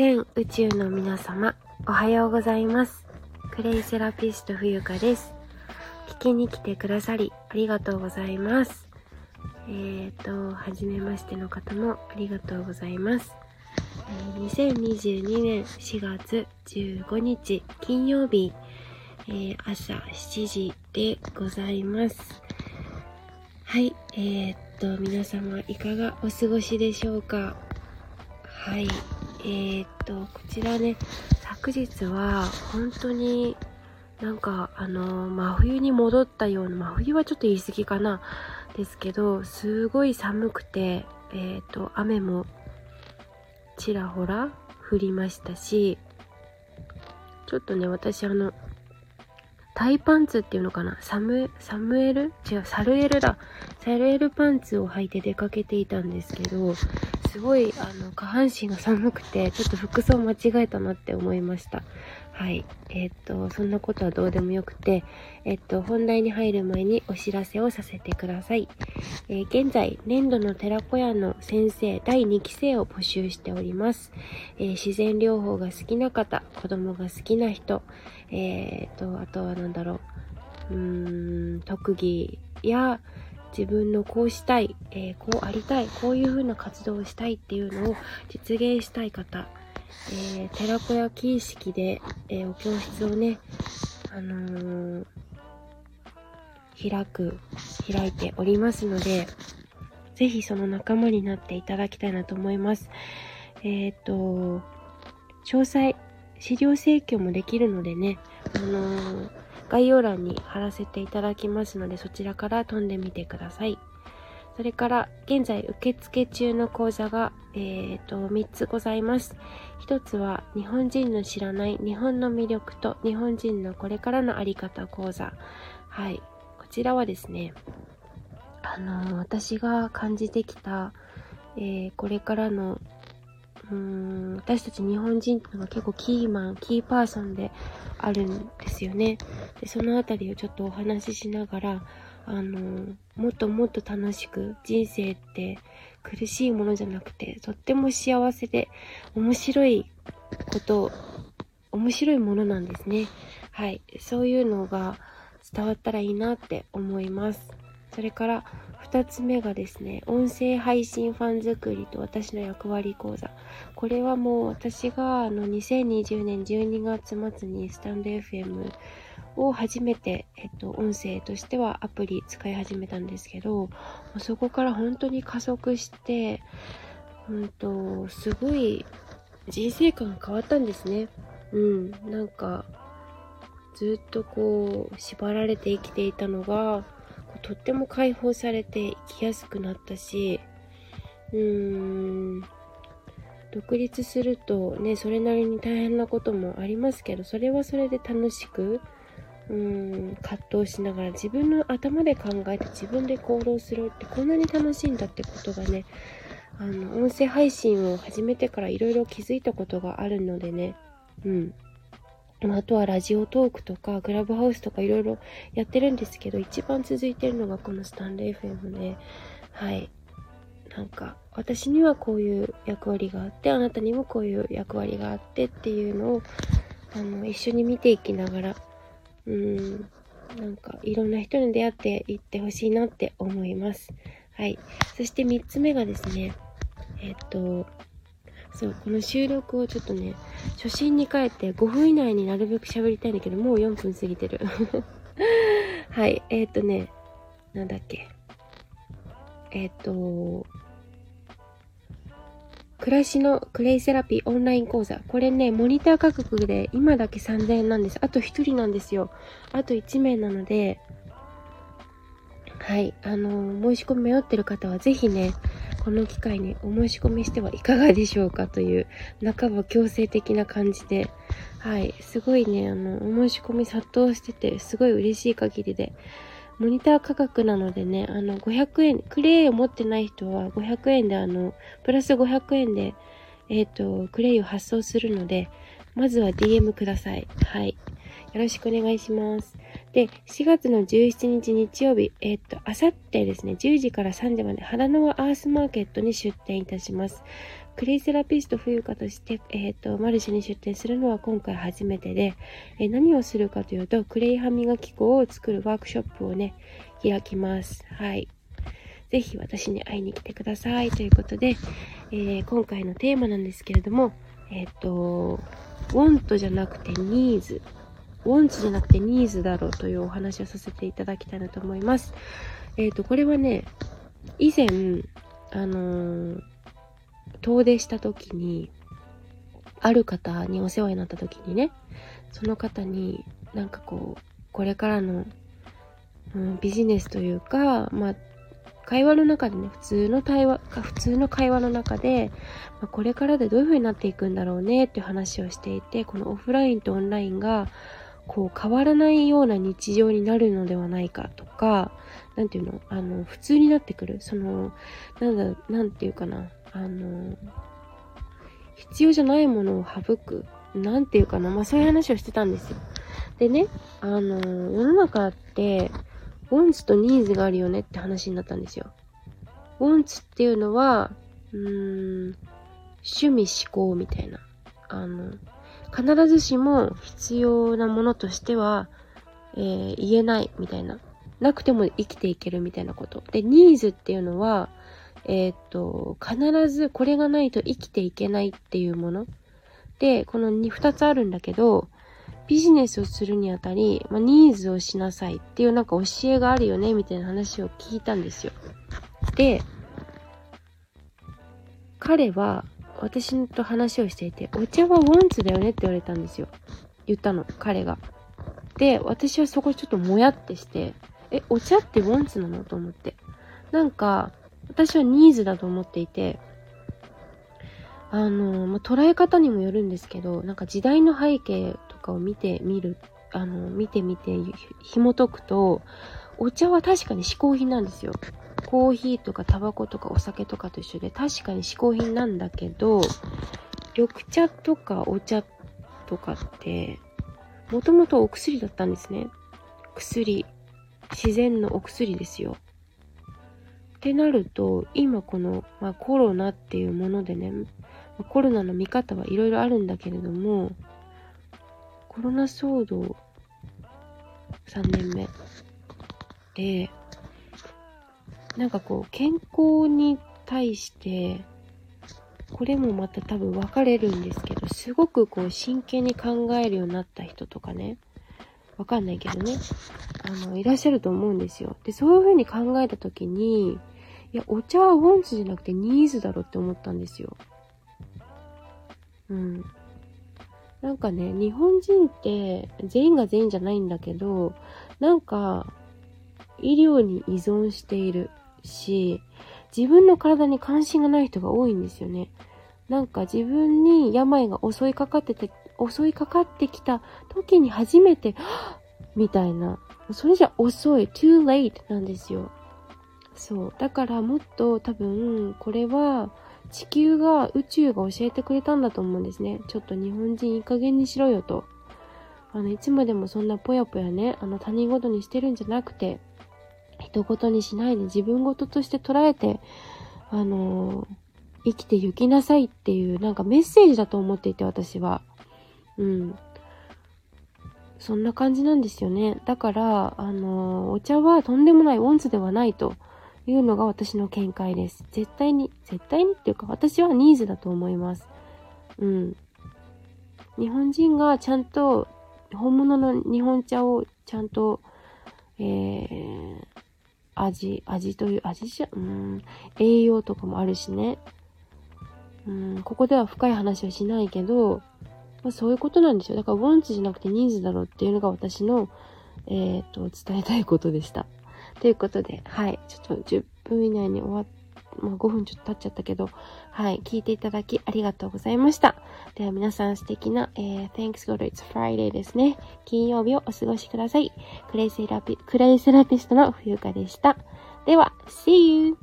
全宇宙の皆様、おはようございます。クレイセラピスト冬香です。聞きに来てくださり、ありがとうございます。えーと、はじめましての方もありがとうございます。2022年4月15日金曜日、えー朝7時でございます。はい、えー、っと、皆様いかがお過ごしでしょうかはい、えー、っと、こちらね、昨日は本当になんかあの真冬に戻ったような、真冬はちょっと言い過ぎかな、ですけど、すごい寒くて、えー、っと、雨もちらほら降りましたし、ちょっとね、私あの、タイパンツっていうのかなサム、サムエル？違う、サルエルだ。サルエルパンツを履いて出かけていたんですけど、すごい、あの、下半身が寒くて、ちょっと服装間違えたなって思いました。はい。えーっと、そんなことはどうでもよくて、えっと、本題に入る前にお知らせをさせてください。えー現在、年度の寺子屋の先生第2期生を募集しております。え自然療法が好きな方、子供が好きな人、えー、と、あとは何だろう、うーん、特技や自分のこうしたい、えーこうありたい、こういう風な活動をしたいっていうのを実現したい方、えー、寺子屋形式で、えーお教室をね、あの開く、開いておりますので、ぜひその仲間になっていただきたいなと思います。えっ、と、詳細、資料請求もできるのでね、あの概要欄に貼らせていただきますので、そちらから飛んでみてください。それから、現在受付中の講座が、えっ、と、3つございます。1つは、日本人の知らない日本の魅力と日本人のこれからのあり方講座。はい。こちらはですね、あのー私が感じてきた、えーこれからのうーん私たち日本人っていうのが結構キーマン、キーパーソンであるんですよね。でそのあたりをちょっとお話ししながら、あの、もっともっと楽しく、人生って苦しいものじゃなくて、とっても幸せで面白いこと、面白いものなんですね。はい。そういうのが伝わったらいいなって思います。それから、二つ目がですね、音声配信ファン作りと私の役割講座。これはもう私があの2020年12月末にスタンド FM を初めて、えっと、音声としてはアプリ使い始めたんですけど、そこから本当に加速して、うんと、すごい人生観が変わったんですね。うん、なんか、ずっとこう、縛られて生きていたのが、とっても解放されて生きやすくなったし、うーん、独立するとね、それなりに大変なこともありますけど、それはそれで楽しく、うーん、葛藤しながら自分の頭で考えて自分で行動するってこんなに楽しいんだってことがね、あの、音声配信を始めてからいろいろ気づいたことがあるのでね、うん。まあとはラジオトークとか、クラブハウスとかいろいろやってるんですけど、一番続いてるのがこのスタンド FM で、はい。なんか、私にはこういう役割があって、あなたにもこういう役割があってっていうのを、あの、一緒に見ていきながら、うん、なんか、いろんな人に出会っていってほしいなって思います。はい。そして三つ目がですね、えっと、そう、この収録をちょっとね、初心に帰って5分以内になるべく喋りたいんだけど、もう4分過ぎてる。はい、えっ、とね、なんだっけ。えっ、と、暮らしのクレイセラピーオンライン講座。これね、モニター価格で今だけ3000円なんです。あと1人なんですよ。あと1名なので、はい、あの申し込み迷ってる方はぜひね、この機会にお申し込みしてはいかがでしょうかという、半ば強制的な感じで、はい、すごいね、あの、お申し込み殺到してて、すごい嬉しい限りで、モニター価格なのでね、あの、500円、クレイを持ってない人は500円で、あの、プラス500円で、えっ、と、クレイを発送するので、まずは DM ください。はい。よろしくお願いします。で、4月の17日日曜日、えっ、と、あさってですね、10時から3時まで、花のアースマーケットに出店いたします。クレイセラピスト冬香として、えっ、と、マルシェに出店するのは今回初めてで、えー、何をするかというと、クレイ歯磨き粉を作るワークショップをね、開きます。はい。ぜひ私に会いに来てください。ということで、えー、今回のテーマなんですけれども、えっ、と、ウォントじゃなくてニーズ。ウォンツじゃなくてニーズだろうというお話をさせていただきたいなと思います。えっ、ー、と、これはね、以前、あのー、遠出した時に、ある方にお世話になった時にね、その方になんかこう、これからの、うん、ビジネスというか、まあ、会話の中でね、普通の対話か、普通の会話の中で、まあ、これからでどういう風になっていくんだろうねっていう話をしていて、このオフラインとオンラインが、こう変わらないような日常になるのではないかとか、なんていうの？あの、普通になってくる。その、なんだ、なんていうかな？あの、必要じゃないものを省く。なんていうかな？まあそういう話をしてたんですよ。でね、あの、世の中って、ウォンツとニーズがあるよねって話になったんですよ。ウォンツっていうのは、うーん、趣味思考みたいな。あの、必ずしも必要なものとしては、えー、言えないみたいな。なくても生きていけるみたいなこと。で、ニーズっていうのは、えー、っと、必ずこれがないと生きていけないっていうもの。で、この2つあるんだけど、ビジネスをするにあたり、まあ、ニーズをしなさいっていうなんか教えがあるよねみたいな話を聞いたんですよ。で、彼は私と話をしていて、お茶はウォンツだよねって言われたんですよ。言ったの、彼が。で、私はそこちょっともやってして、え、お茶ってウォンツなの？と思って。なんか、私はニーズだと思っていて、あの、まあ、捉え方にもよるんですけど、なんか時代の背景とかを見てみる、あの、見てみて、紐解くと、お茶は確かに嗜好品なんですよ。コーヒーとかタバコとかお酒とかと一緒で確かに嗜好品なんだけど、緑茶とかお茶とかって、もともとお薬だったんですね。薬。自然のお薬ですよ。ってなると、今この、まあ、コロナっていうものでね、コロナの見方はいろいろあるんだけれども、コロナ騒動3年目で、なんかこう、健康に対して、これもまた多分分かれるんですけど、すごくこう真剣に考えるようになった人とかね、わかんないけどね、あの、いらっしゃると思うんですよ。で、そういう風に考えた時に、いや、お茶はウォンツじゃなくてニーズだろって思ったんですよ。うん。なんかね、日本人って全員が全員じゃないんだけど、なんか、医療に依存している。し、自分の体に関心がない人が多いんですよね。なんか自分に病が襲いかかってて、襲いかかってきた時に初めて、みたいな。それじゃ遅い、too late なんですよ。そう。だからもっと多分、これは地球が、宇宙が教えてくれたんだと思うんですね。ちょっと日本人いい加減にしろよと。あの、いつまでもそんなぽやぽやね、あの他人事にしてるんじゃなくて、人事にしないで自分事として捉えて、あのー、生きて行きなさいっていうなんかメッセージだと思っていて私は。うん。そんな感じなんですよね。だから、あのー、お茶はとんでもないオンツではないというのが私の見解です。絶対に、絶対にっていうか私はニーズだと思います。うん。日本人がちゃんと本物の日本茶をちゃんと、えー、味、味という、味じゃ、うん、栄養とかもあるしね。うん、ここでは深い話はしないけど、まあ、そういうことなんですよ。だから、ウォンツじゃなくてニーズだろうっていうのが私の、えっ、ー、と、伝えたいことでした。ということで、はい。ちょっと10分以内に終わっもう、5分ちょっと経っちゃったけど、はい、聞いていただきありがとうございました。では皆さん素敵な、えー、Thanks God It's Friday ですね。金曜日をお過ごしください。クレイセラピ、クレイセラピストの冬香でした。では、See you!